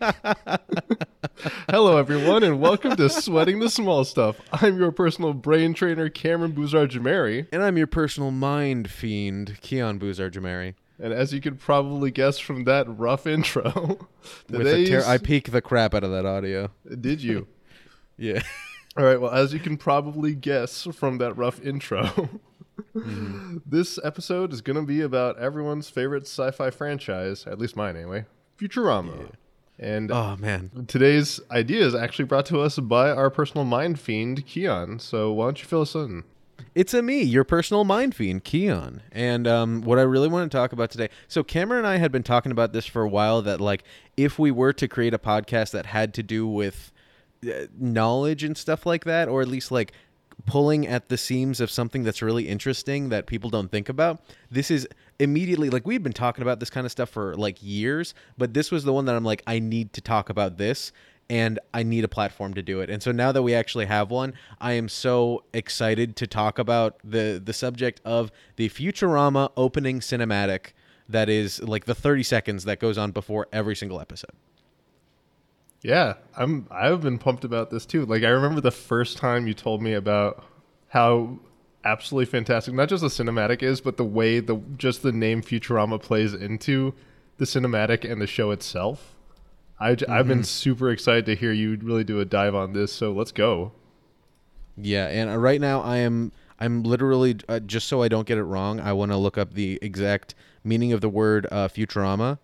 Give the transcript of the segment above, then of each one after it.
Hello, everyone, and welcome to Sweating the Small Stuff. I'm your personal brain trainer, Cameron Boozarjomehri. And I'm your personal mind fiend, Keon Boozarjomehri. And as you could probably guess from that rough intro, ter- I peek the crap out of that audio. did you? Yeah. All right. Well, as you can probably guess from that rough intro, this episode is going to be about everyone's favorite sci-fi franchise, at least mine anyway, Futurama. And Oh man. today's idea is actually brought to us by our personal mind fiend, Keon. So why don't you fill us in? It's a me, your personal mind fiend, Keon. And um, what I really want to talk about today. So Cameron and I had been talking about this for a while. That like, if we were to create a podcast that had to do with uh, knowledge and stuff like that, or at least like pulling at the seams of something that's really interesting that people don't think about, this is immediately like we've been talking about this kind of stuff for like years, but this was the one that I'm like, I need to talk about this and I need a platform to do it. And so now that we actually have one, I am so excited to talk about the the subject of the Futurama opening cinematic that is like the 30 seconds that goes on before every single episode. Yeah, I'm. I've been pumped about this too. Like I remember the first time you told me about how absolutely fantastic not just the cinematic is, but the way the just the name Futurama plays into the cinematic and the show itself. I, have Mm-hmm. been super excited to hear you really do a dive on this. So let's go. Yeah, and uh, right now I am I'm literally uh, just so I don't get it wrong. I want to look up the exact meaning of the word uh, Futurama.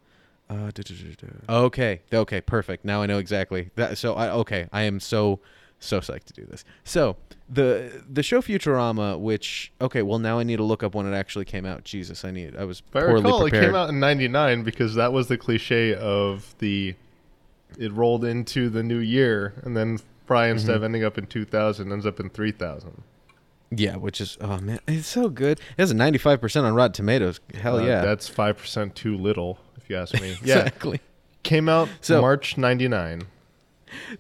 Uh, duh, duh, duh, duh. Okay, okay, perfect. Now I know exactly that. So I okay, I am so so psyched to do this. So the the show Futurama, which okay, well now I need to look up when it actually came out. Jesus, I need. I was If I poorly recall, prepared. it came out in '99 because that was the cliche of the. It rolled into the new year, and then probably instead Mm-hmm. of ending up in 2000, ends up in 3000. Yeah, which is oh man, it's so good. It has a 95 percent on Rotten Tomatoes. Hell Uh, yeah, that's five percent too little, if you ask me. Yeah, came out So- March '99.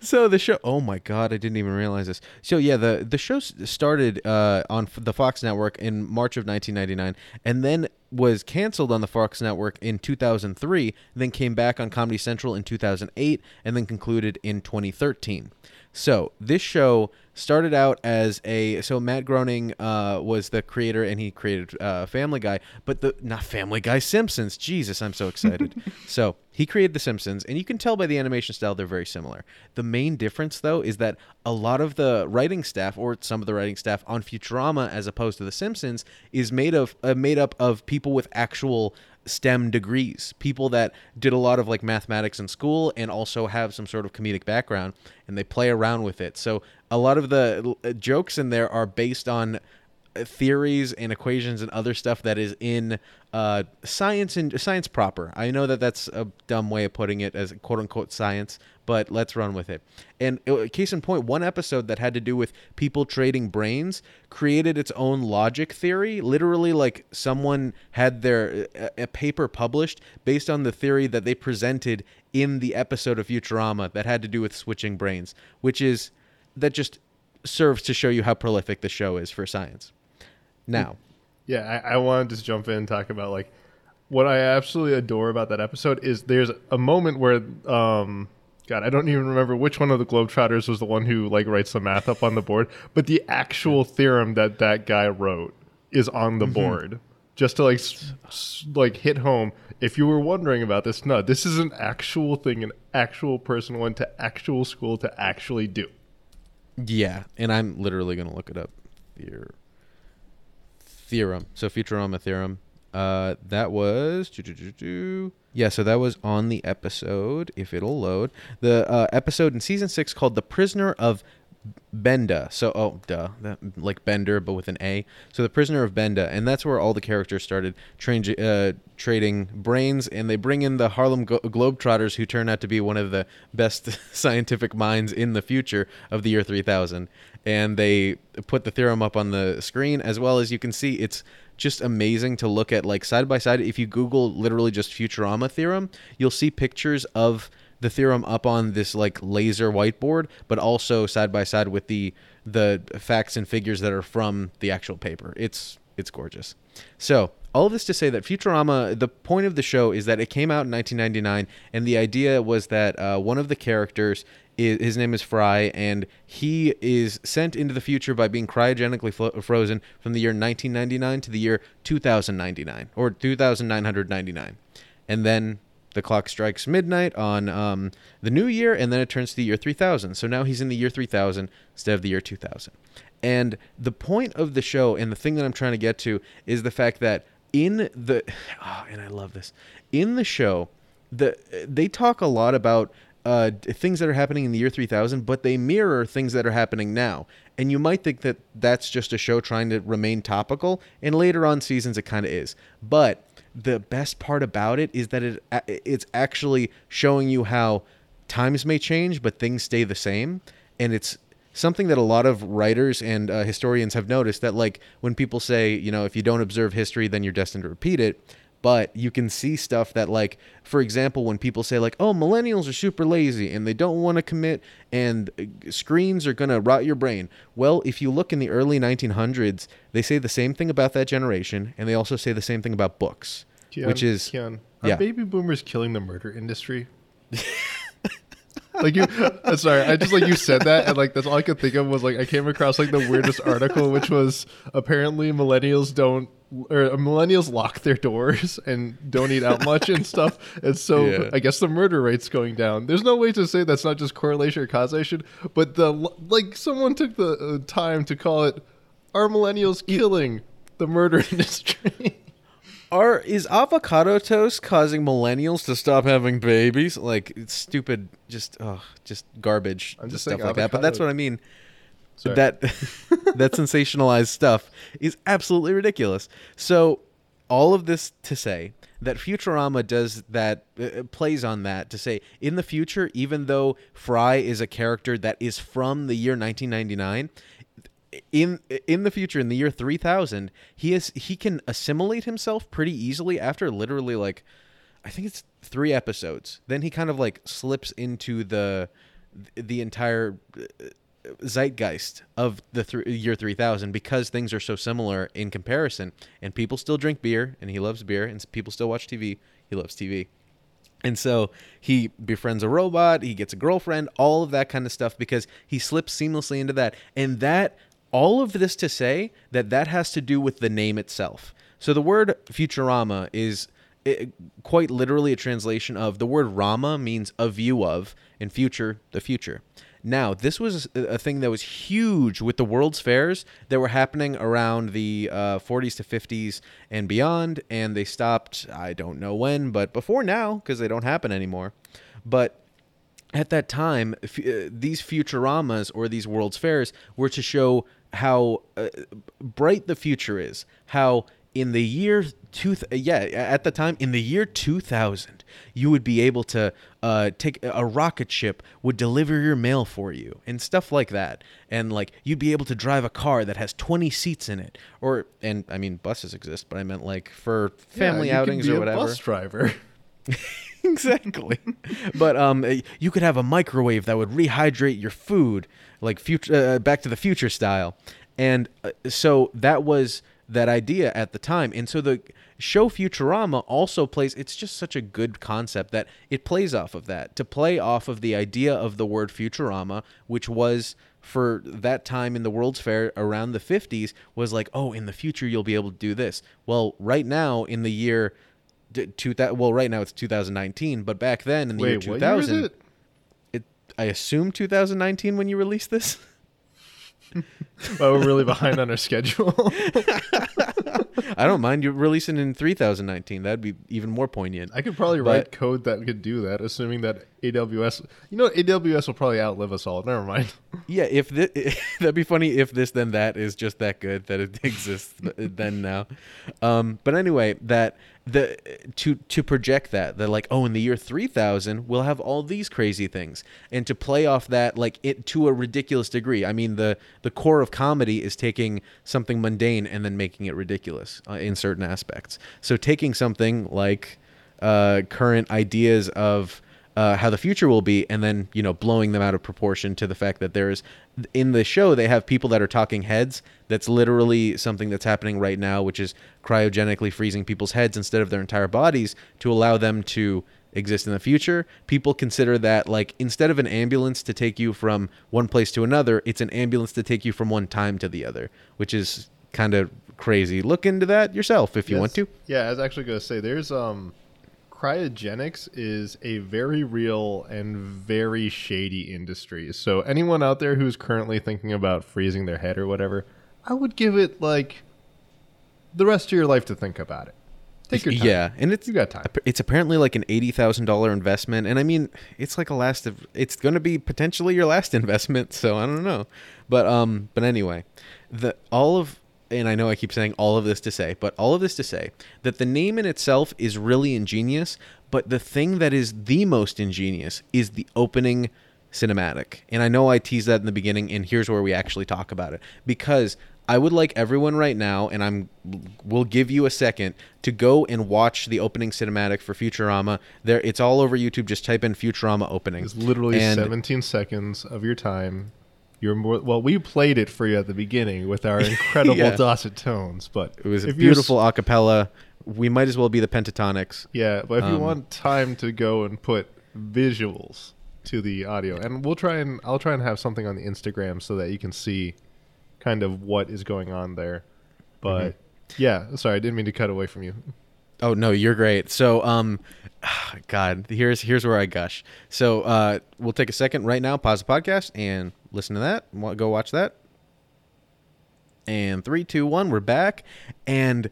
So the show. Oh my god, I didn't even realize this. So yeah, the the show started uh, on the Fox network in March of 1999, and then was canceled on the Fox network in 2003. Then came back on Comedy Central in 2008, and then concluded in 2013. So this show started out as a so Matt Groening uh, was the creator and he created uh, Family Guy, but the not Family Guy Simpsons. Jesus, I'm so excited. so he created The Simpsons, and you can tell by the animation style they're very similar. The main difference though is that a lot of the writing staff or some of the writing staff on Futurama, as opposed to The Simpsons, is made of uh, made up of people with actual STEM degrees, people that did a lot of like mathematics in school and also have some sort of comedic background and they play around with it. So a lot of the uh, jokes in there are based on theories and equations and other stuff that is in uh, science and science proper. I know that that's a dumb way of putting it as quote unquote science, but let's run with it. And uh, case in point, one episode that had to do with people trading brains created its own logic theory. Literally, like someone had their a, a paper published based on the theory that they presented in the episode of Futurama that had to do with switching brains, which is that just serves to show you how prolific the show is for science. Now, Yeah, I, I want to just jump in and talk about like what I absolutely adore about that episode is there's a moment where um God, I don't even remember which one of the Globetrotters was the one who like writes the math up on the board, but the actual theorem that that guy wrote is on the board. Just to like s- like hit home. If you were wondering about this, no, this is an actual thing an actual person went to actual school to actually do. yeah, and I'm literally going to look it up. Theor- theorem. So Futurama theorem. Uh, that was yeah. So that was on the episode. If it'll load, the uh, episode in season six called "The Prisoner of Benda. So, oh, duh, that, like Bender, but with an A. So the prisoner of Benda, and that's where all the characters started train, uh, trading brains, and they bring in the Harlem Glo- Globetrotters, who turn out to be one of the best scientific minds in the future of the year 3000. And they put the theorem up on the screen, as well as you can see, it's just amazing to look at, like side by side. If you Google literally just Futurama theorem, you'll see pictures of the theorem up on this like laser whiteboard, but also side by side with the the facts and figures that are from the actual paper. It's it's gorgeous. So all this to say that Futurama, the point of the show is that it came out in 1999, and the idea was that uh, one of the characters, is, his name is Fry, and he is sent into the future by being cryogenically flo- frozen from the year 1999 to the year 2099 or 2999, and then the clock strikes midnight on um, the new year, and then it turns to the year 3000. So now he's in the year 3000 instead of the year 2000. And the point of the show, and the thing that I'm trying to get to, is the fact that in the, oh, and I love this, in the show, the they talk a lot about uh, things that are happening in the year 3000, but they mirror things that are happening now. And you might think that that's just a show trying to remain topical, and later on seasons it kind of is. But the best part about it is that it it's actually showing you how times may change but things stay the same. And it's something that a lot of writers and uh, historians have noticed that like when people say you know if you don't observe history then you're destined to repeat it but you can see stuff that like for example when people say like oh millennials are super lazy and they don't want to commit and uh, screens are going to rot your brain well if you look in the early 1900s they say the same thing about that generation and they also say the same thing about books Keon, which is Keon, are yeah. baby boomers killing the murder industry? like you uh, sorry i just like you said that and like that's all i could think of was like i came across like the weirdest article which was apparently millennials don't or millennials lock their doors and don't eat out much and stuff and so Yeah. i guess the murder rate's going down there's no way to say that's not just correlation or causation but the like someone took the uh, time to call it are millennials killing the murder industry Are is avocado toast causing millennials to stop having babies? Like it's stupid, just oh, just garbage, just stuff like that. But that's what I mean. Sorry. That that sensationalized stuff is absolutely ridiculous. So all of this to say that Futurama does that uh, plays on that to say in the future, even though Fry is a character that is from the year 1999 in in the future in the year 3000 he is he can assimilate himself pretty easily after literally like i think it's 3 episodes then he kind of like slips into the the entire uh, zeitgeist of the th- year 3000 because things are so similar in comparison and people still drink beer and he loves beer and people still watch TV he loves TV and so he befriends a robot, he gets a girlfriend, all of that kind of stuff because he slips seamlessly into that. And that all of this to say that that has to do with the name itself. So the word Futurama is eh, quite literally a translation of the word Rama means a view of and future the future. Now, this was a thing that was huge with the World's Fairs that were happening around the uh, 40s to 50s and beyond, and they stopped, I don't know when, but before now, because they don't happen anymore. But at that time, f- uh, these Futuramas or these World's Fairs were to show how uh, bright the future is, how in the year two, th- yeah, at the time in the year 2000, you would be able to uh, take a rocket ship would deliver your mail for you and stuff like that, and like you'd be able to drive a car that has 20 seats in it, or and I mean buses exist, but I meant like for family Yeah, you could outings or a whatever. bus driver. Exactly. but um, uh, you could have a microwave that would rehydrate your food, like future, uh, Back to the Future style, and uh, so that was that idea at the time. And so the show Futurama also plays. It's just such a good concept that it plays off of that to play off of the idea of the word Futurama, which was for that time in the World's Fair around the 50s was like, oh, in the future you'll be able to do this. Well, right now in the year two thou- well right now it's 2019 but back then in the year wait year is 2000 it it i assume 2019 when you released this well, we're really behind on our schedule I don't mind you releasing in 3019. That'd be even more poignant. I could probably But- write code that could do that, assuming that AWS. You know, AWS will probably outlive us all. Never mind. Yeah, if that'd be funny if this then that is just that good that it exists then now. Um, but anyway, that the to to project that that like oh in the year 3000 we'll have all these crazy things and to play off that like it to a ridiculous degree. I mean the the core of comedy is taking something mundane and then making it ridiculous uh, in certain aspects. So taking something like uh, current ideas of uh, how the future will be, and then you know blowing them out of proportion to the fact that there's in the show they have people that are talking heads. That's literally something that's happening right now, which is cryogenically freezing people's heads instead of their entire bodies to allow them to exist in the future. People consider that like instead of an ambulance to take you from one place to another, it's an ambulance to take you from one time to the other, which is kind of crazy. Look into that yourself if you want to. Yeah, I was actually going to say there's um, cryogenics is a very real and very shady industry. So anyone out there who's currently thinking about freezing their head or whatever, I would give it like the rest of your life to think about it. Take your time. Yeah, and it's You got time. It's apparently like an eighty thousand dollar investment, and I mean, it's like a last of. It's going to be potentially your last investment, so I don't know, but um, but anyway, the all of and I know I keep saying all of this to say, but all of this to say that the name in itself is really ingenious, but the thing that is the most ingenious is the opening cinematic. And I know I teased that in the beginning, and here's where we actually talk about it because I would like everyone right now, and I'm will give you a second to go and watch the opening cinematic for Futurama. There, it's all over YouTube. Just type in Futurama opening. It's literally And- 17 seconds of your time. You're more well. We played it for you at the beginning with our incredible Yeah. Tones, but It was a if you're s- beautiful a cappella. We might as well be the Pentatonix. Yeah, but if you Um, want time to go and put visuals to the audio, and we'll try and I'll try and have something on the Instagram so that you can see kind of what is going on there. But Mm-hmm. yeah, sorry, I didn't mean to cut away from you. Oh no, you're great. So um God, here's here's where I gush. So uh we'll take a second right now, pause the podcast and listen to that. Go watch that. And three, two, one, we're back. And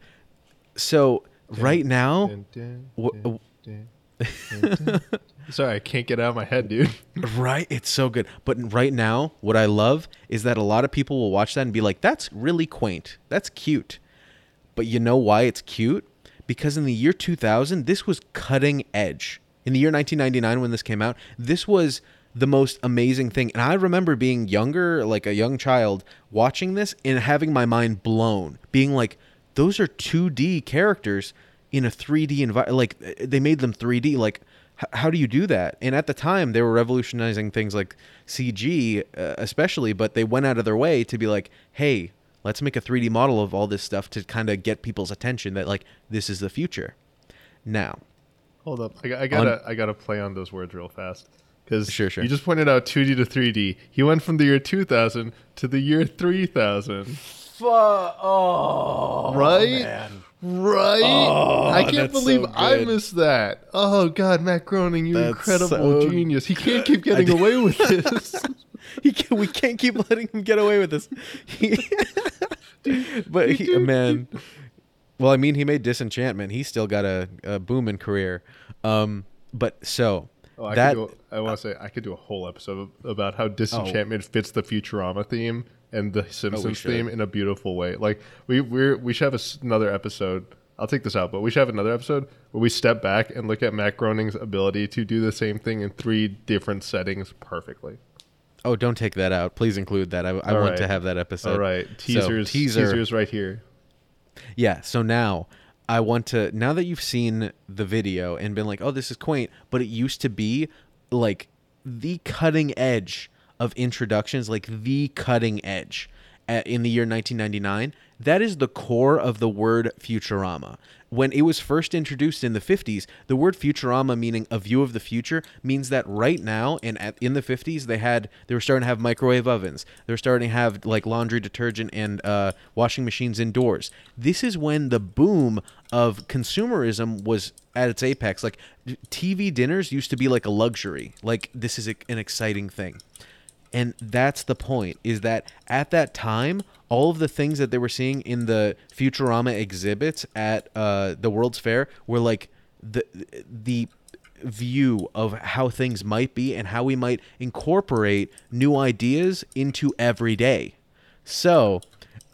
so right now Dun, dun, sorry, I can't get out of my head, dude. Right, it's so good. But right now, what I love is that a lot of people will watch that and be like, "That's really quaint. That's cute." But you know why it's cute? Because in the year 2000, this was cutting edge. In the year 1999 when this came out, this was the most amazing thing. And I remember being younger, like a young child, watching this and having my mind blown, being like, "Those are 2D characters in a 3D environment. Like they made them 3D. Like h- how do you do that? And at the time, they were revolutionizing things like CG, uh, especially, but they went out of their way to be like, hey, let's make a 3D model of all this stuff to kind of get people's attention that, like, this is the future. Now, Hold up, I, got- I gotta I gotta play on those words real fast because Sure, sure. you just pointed out 2D to 3D. He went from the year 2000 to the year 3000. Fuck. oh, right? Right? I can't believe so I missed that. Oh God, Matt Groening, you That's incredible so- genius. He can't keep getting away with this. He can, we can't keep letting him get away with this. He- but he, man, well, I mean, he made Disenchantment. He's still got a, a booming career. Um, but so Oh, I, that could do, I want to say I could do a whole episode about how Disenchantment oh. fits the Futurama theme and the Simpsons oh, should. theme in a beautiful way. Like we we're, we should have a another episode. I'll take this out, but we should have another episode where we step back and look at Matt Groening's ability to do the same thing in three different settings perfectly. oh, don't take that out. Please include that. I, I want right. to have that episode. All right, So, teasers, teaser. teasers right here. Yeah. So now I want to now that you've seen the video and been like, oh, this is quaint, but it used to be like the cutting edge of introductions, like the cutting edge in the year 1999. That is the core of the word Futurama. When it was first introduced in the 50s, the word Futurama, meaning a view of the future, means that right now and at, in the 50s they had they were starting to have microwave ovens. They were starting to have like laundry detergent and uh, washing machines indoors. This is when the boom of consumerism was at its apex. Like TV dinners used to be like a luxury. Like this is a, an exciting thing And that's the point is that at that time, all of the things that they were seeing in the Futurama exhibits at uh, the World's Fair were like the the view of how things might be and how we might incorporate new ideas into every day. So,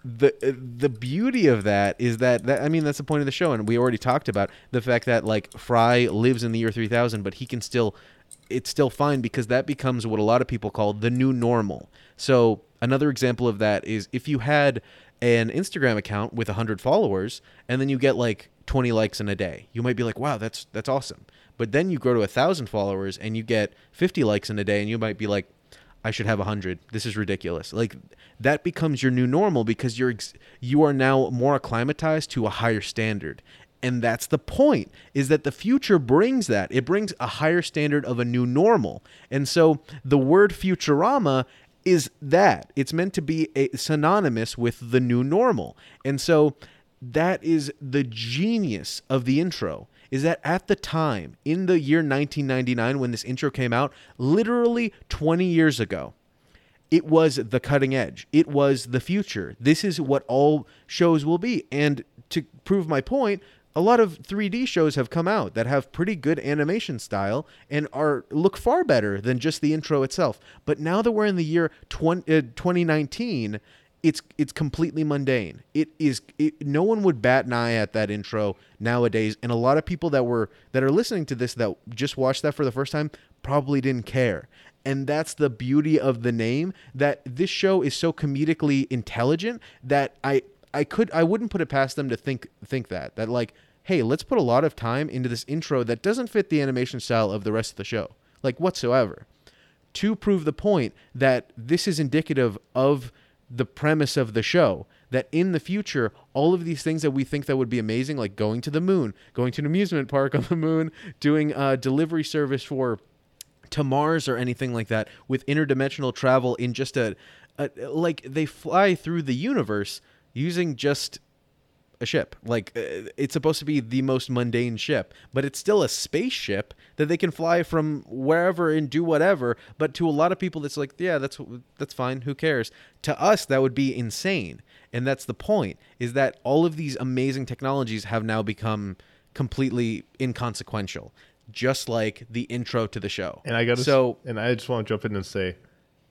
the the beauty of that is that, that I mean that's the point of the show and we already talked about the fact that like Fry lives in the year 3000 but he can still it's still fine because that becomes what a lot of people call the new normal. So, another example of that is if you had an Instagram account with 100 followers and then you get like 20 likes in a day. You might be like, "Wow, that's that's awesome." But then you grow to 1000 followers and you get 50 likes in a day and you might be like, "I should have 100. This is ridiculous." Like that becomes your new normal because you're ex- you are now more acclimatized to a higher standard. And that's the point is that the future brings that. It brings a higher standard of a new normal. And so the word Futurama is that. It's meant to be a, synonymous with the new normal. And so that is the genius of the intro is that at the time in the year 1999 when this intro came out literally 20 years ago it was the cutting edge it was the future this is what all shows will be and to prove my point a lot of 3D shows have come out that have pretty good animation style and are look far better than just the intro itself. But now that we're in the year 20, uh, 2019, it's it's completely mundane. It is it, no one would bat an eye at that intro nowadays, and a lot of people that were that are listening to this that just watched that for the first time probably didn't care. And that's the beauty of the name that this show is so comedically intelligent that I I could I wouldn't put it past them to think think that that like hey let's put a lot of time into this intro that doesn't fit the animation style of the rest of the show like whatsoever to prove the point that this is indicative of the premise of the show that in the future all of these things that we think that would be amazing like going to the moon going to an amusement park on the moon doing a delivery service for to mars or anything like that with interdimensional travel in just a, a like they fly through the universe using just a ship. Like uh, it's supposed to be the most mundane ship, but it's still a spaceship that they can fly from wherever and do whatever. But to a lot of people, that's like, yeah, that's that's fine. Who cares? To us, that would be insane. And that's the point: is that all of these amazing technologies have now become completely inconsequential, just like the intro to the show. And I got so, and I just want to jump in and say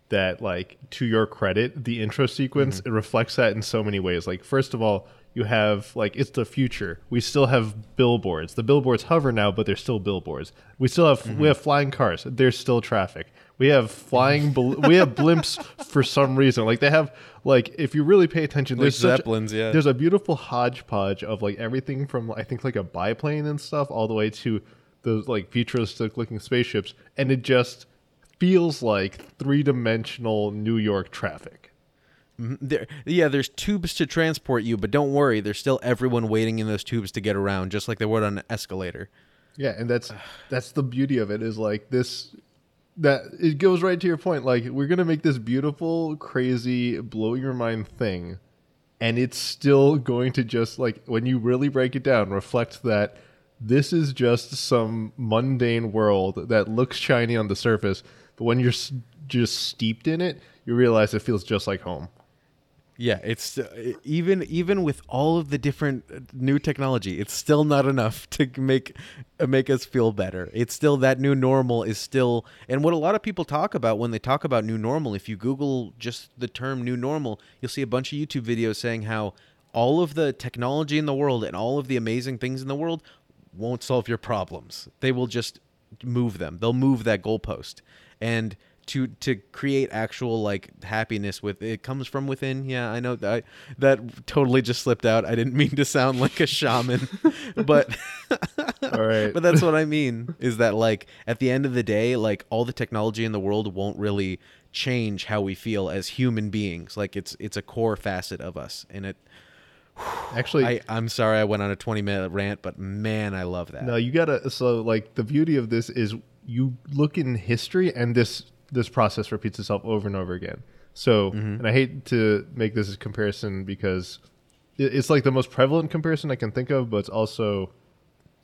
that, like, to your credit, the intro sequence Mm-hmm. it reflects that in so many ways. Like, first of all, you have like it's the future. We still have billboards. The billboards hover now, but they're still billboards. We still have Mm-hmm. we have flying cars. There's still traffic. We have flying. bal- we have blimps for some reason. Like they have like if you really pay attention, Like there's such- Zeppelins, yeah. There's a beautiful hodgepodge of like everything from I think like a biplane and stuff all the way to those like futuristic looking spaceships, and it just feels like three dimensional New York traffic. Mm-hmm. There, yeah, there's tubes to transport you, but don't worry, there's still everyone waiting in those tubes to get around, just like they would on an escalator. Yeah, and that's that's the beauty of it is like this that it goes right to your point. Like we're gonna make this beautiful, crazy, blow your mind thing, and it's still going to just like when you really break it down, reflect that this is just some mundane world that looks shiny on the surface, but when you're s- just steeped in it, you realize it feels just like home. Yeah, it's uh, even even with all of the different uh, new technology, it's still not enough to make uh, make us feel better. It's still that new normal is still and what a lot of people talk about when they talk about new normal, if you google just the term new normal, you'll see a bunch of YouTube videos saying how all of the technology in the world and all of the amazing things in the world won't solve your problems. They will just move them. They'll move that goalpost. And to to create actual like happiness with it comes from within. Yeah, I know that that totally just slipped out. I didn't mean to sound like a shaman, but All right. but that's what I mean is that like at the end of the day, like all the technology in the world won't really change how we feel as human beings. Like it's it's a core facet of us, and it. Actually, I I'm sorry I went on a 20 minute rant, but man, I love that. No, you gotta. So, like, the beauty of this is you look in history, and this this process repeats itself over and over again. So, Mm-hmm. and I hate to make this a comparison because it's like the most prevalent comparison I can think of, but it's also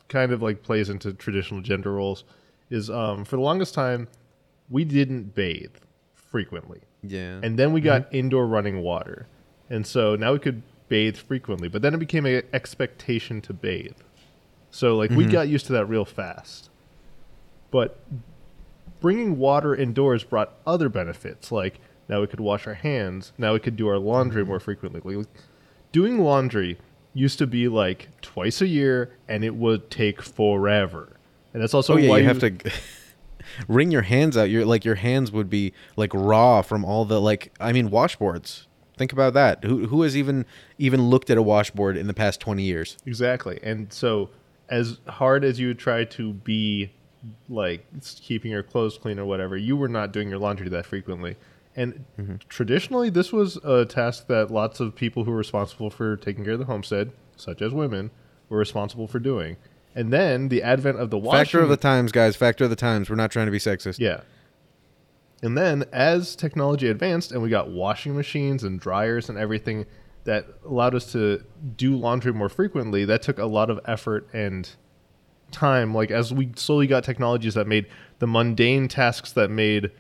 kind of like plays into traditional gender roles. Is um, for the longest time we didn't bathe frequently. Yeah. And then we got indoor running water. And so now we could bathe frequently, but then it became an expectation to bathe. So like we got used to that real fast. But bringing water indoors brought other benefits like now we could wash our hands, now we could do our laundry mm-hmm. more frequently. Like, doing laundry used to be like twice a year and it would take forever. And that's also oh yeah, why you have to wring your hands out. Your like your hands would be like raw from all the like I mean washboards. Think about that. Who who has even even looked at a washboard in the past 20 years? Exactly. And so, as hard as you try to be like keeping your clothes clean or whatever, you were not doing your laundry that frequently. And mm-hmm. traditionally, this was a task that lots of people who were responsible for taking care of the homestead, such as women, were responsible for doing. And then the advent of the washing Factor of the times, guys. Factor of the times. We're not trying to be sexist. yeah. And then as technology advanced and we got washing machines and dryers and everything that allowed us to do laundry more frequently, that took a lot of effort and time. Like as we slowly got technologies that made the mundane tasks that made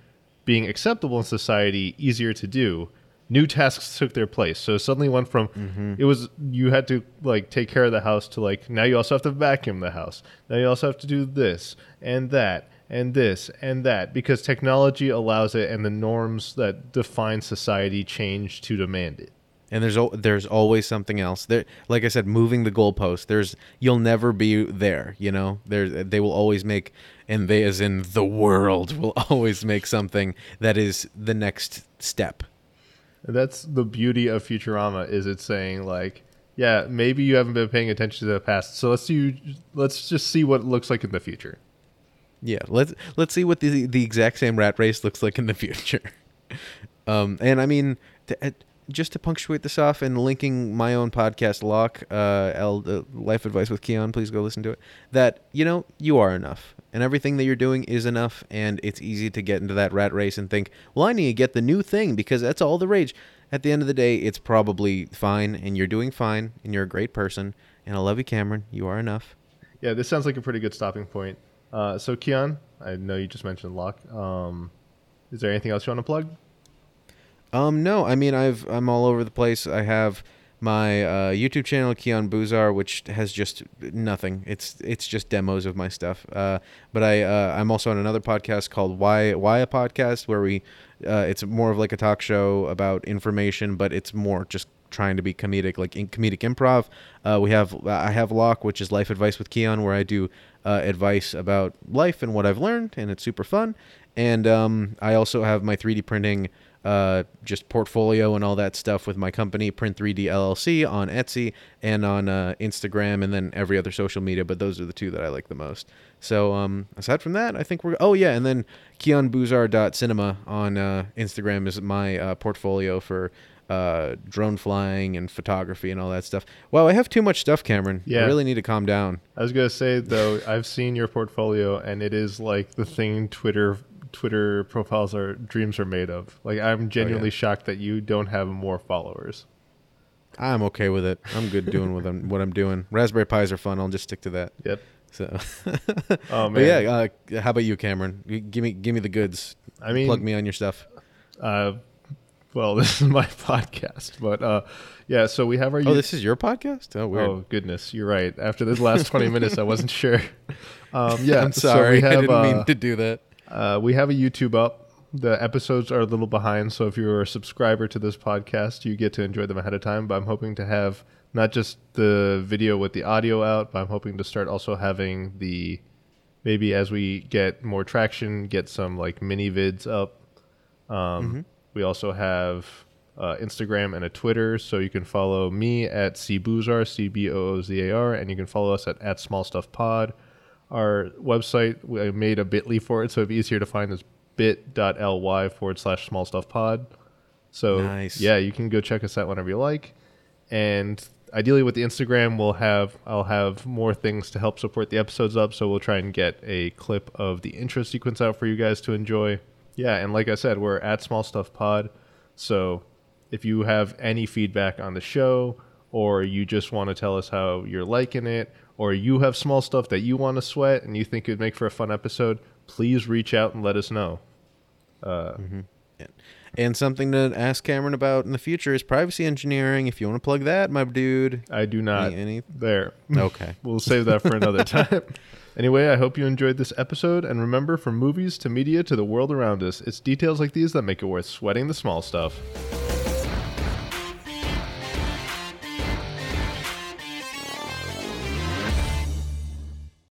being acceptable in society easier to do, new tasks took their place. So suddenly went from mm-hmm. it was you had to like take care of the house to like now you also have to vacuum the house. Now you also have to do this and that and this and that because technology allows it and the norms that define society change to demand it. And there's there's always something else. There, like I said, moving the goalpost. There's you'll never be there. You know, there they will always make, and they as in the world will always make something that is the next step. That's the beauty of Futurama is it's saying like, yeah, maybe you haven't been paying attention to the past, so let's do let's just see what it looks like in the future. Yeah, let's let's see what the the exact same rat race looks like in the future. um, and I mean, just to punctuate this off and linking my own podcast, Lock, uh, uh, Life Advice with Keon, please go listen to it. That you know you are enough, and everything that you're doing is enough, and it's easy to get into that rat race and think, well, I need to get the new thing because that's all the rage. At the end of the day, it's probably fine, and you're doing fine, and you're a great person, and I love you, Cameron. You are enough. Yeah, this sounds like a pretty good stopping point. Uh, so Keon, I know you just mentioned Lock. Um, is there anything else you want to plug? Um, no, I mean I've I'm all over the place. I have my uh, YouTube channel Keon Buzar, which has just nothing. It's it's just demos of my stuff. Uh, but I uh, I'm also on another podcast called Why Why a Podcast, where we uh, it's more of like a talk show about information, but it's more just trying to be comedic, like in comedic improv. Uh, we have I have Lock, which is life advice with Keon, where I do uh, advice about life and what I've learned, and it's super fun. And um, I also have my 3D printing uh, just portfolio and all that stuff with my company, Print 3D LLC, on Etsy and on uh, Instagram, and then every other social media. But those are the two that I like the most. So um, aside from that, I think we're. Oh yeah, and then KeonBuzar.cinema on uh, Instagram is my uh, portfolio for uh, drone flying and photography and all that stuff. Wow, I have too much stuff, Cameron. Yeah. I really need to calm down. I was gonna say though, I've seen your portfolio, and it is like the thing Twitter Twitter profiles are dreams are made of. Like I'm genuinely shocked that you don't have more followers. I'm okay with it. I'm good doing what I'm what I'm doing. Raspberry Pis are fun. I'll just stick to that. Yep. So, Oh man. but yeah, uh, how about you, Cameron? Give me give me the goods. I mean, Plug me on your stuff. Uh, well, this is my podcast, but uh, yeah. So we have our. Oh, this is your podcast. Oh, weird. Oh goodness, you're right. After this last 20 minutes, I wasn't sure. Um, yeah, I'm so sorry. we have, I didn't uh, mean to do that. Uh, we have a YouTube up. The episodes are a little behind, so if you're a subscriber to this podcast, you get to enjoy them ahead of time. But I'm hoping to have not just the video with the audio out, but I'm hoping to start also having the maybe as we get more traction, get some like mini vids up. Um, We also have uh, Instagram and a Twitter, so you can follow me at cboozar, c b o o z a r, and you can follow us at at small stuff pod. Our website, we made a Bitly for it, so it'd be easier to find is bit.ly forward slash small stuff pod. So Nice. yeah, you can go check us out whenever you like. And ideally with the Instagram we'll have I'll have more things to help support the episodes up, so we'll try and get a clip of the intro sequence out for you guys to enjoy. Yeah, and like I said, we're at Small Stuff Pod. So if you have any feedback on the show or you just want to tell us how you're liking it or you have small stuff that you want to sweat and you think it would make for a fun episode, please reach out and let us know. Uh, And something to ask Cameron about in the future is privacy engineering. If you want to plug that, my dude. I do not. Any- any- There. Okay. We'll save that for another time. Anyway, I hope you enjoyed this episode. And remember, from movies to media to the world around us, it's details like these that make it worth sweating the small stuff.